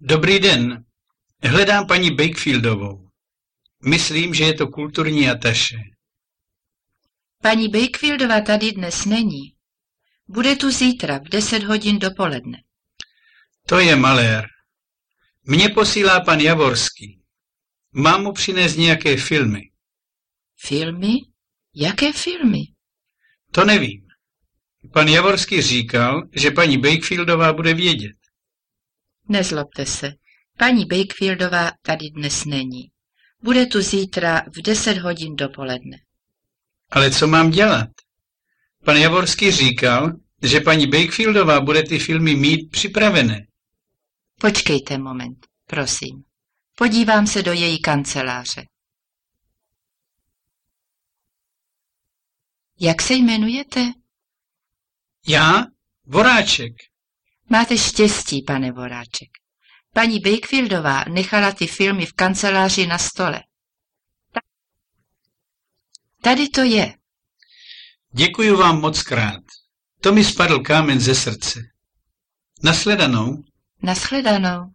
Dobrý den. Hledám paní Bakefieldovou. Myslím, že je to kulturní ataše. Paní Bakefieldová tady dnes není. Bude tu zítra v 10 hodin dopoledne. To je malér. Mně posílá pan Javorský. Mám mu přinést nějaké filmy. Filmy? Jaké filmy? To nevím. Pan Javorský říkal, že paní Bakefieldová bude vědět. Nezlobte se. Paní Bakefieldová tady dnes není. Bude tu zítra v 10 hodin dopoledne. Ale co mám dělat? Pan Javorský říkal, že paní Bakefieldová bude ty filmy mít připravené. Počkejte moment, prosím. Podívám se do její kanceláře. Jak se jmenujete? Já? Voráček. Máte štěstí, pane Voráček. Paní Bakefieldová nechala ty filmy v kanceláři na stole. Tady to je. Děkuji vám moc krát. To mi spadl kámen ze srdce. Nasledanou. Naschledanou.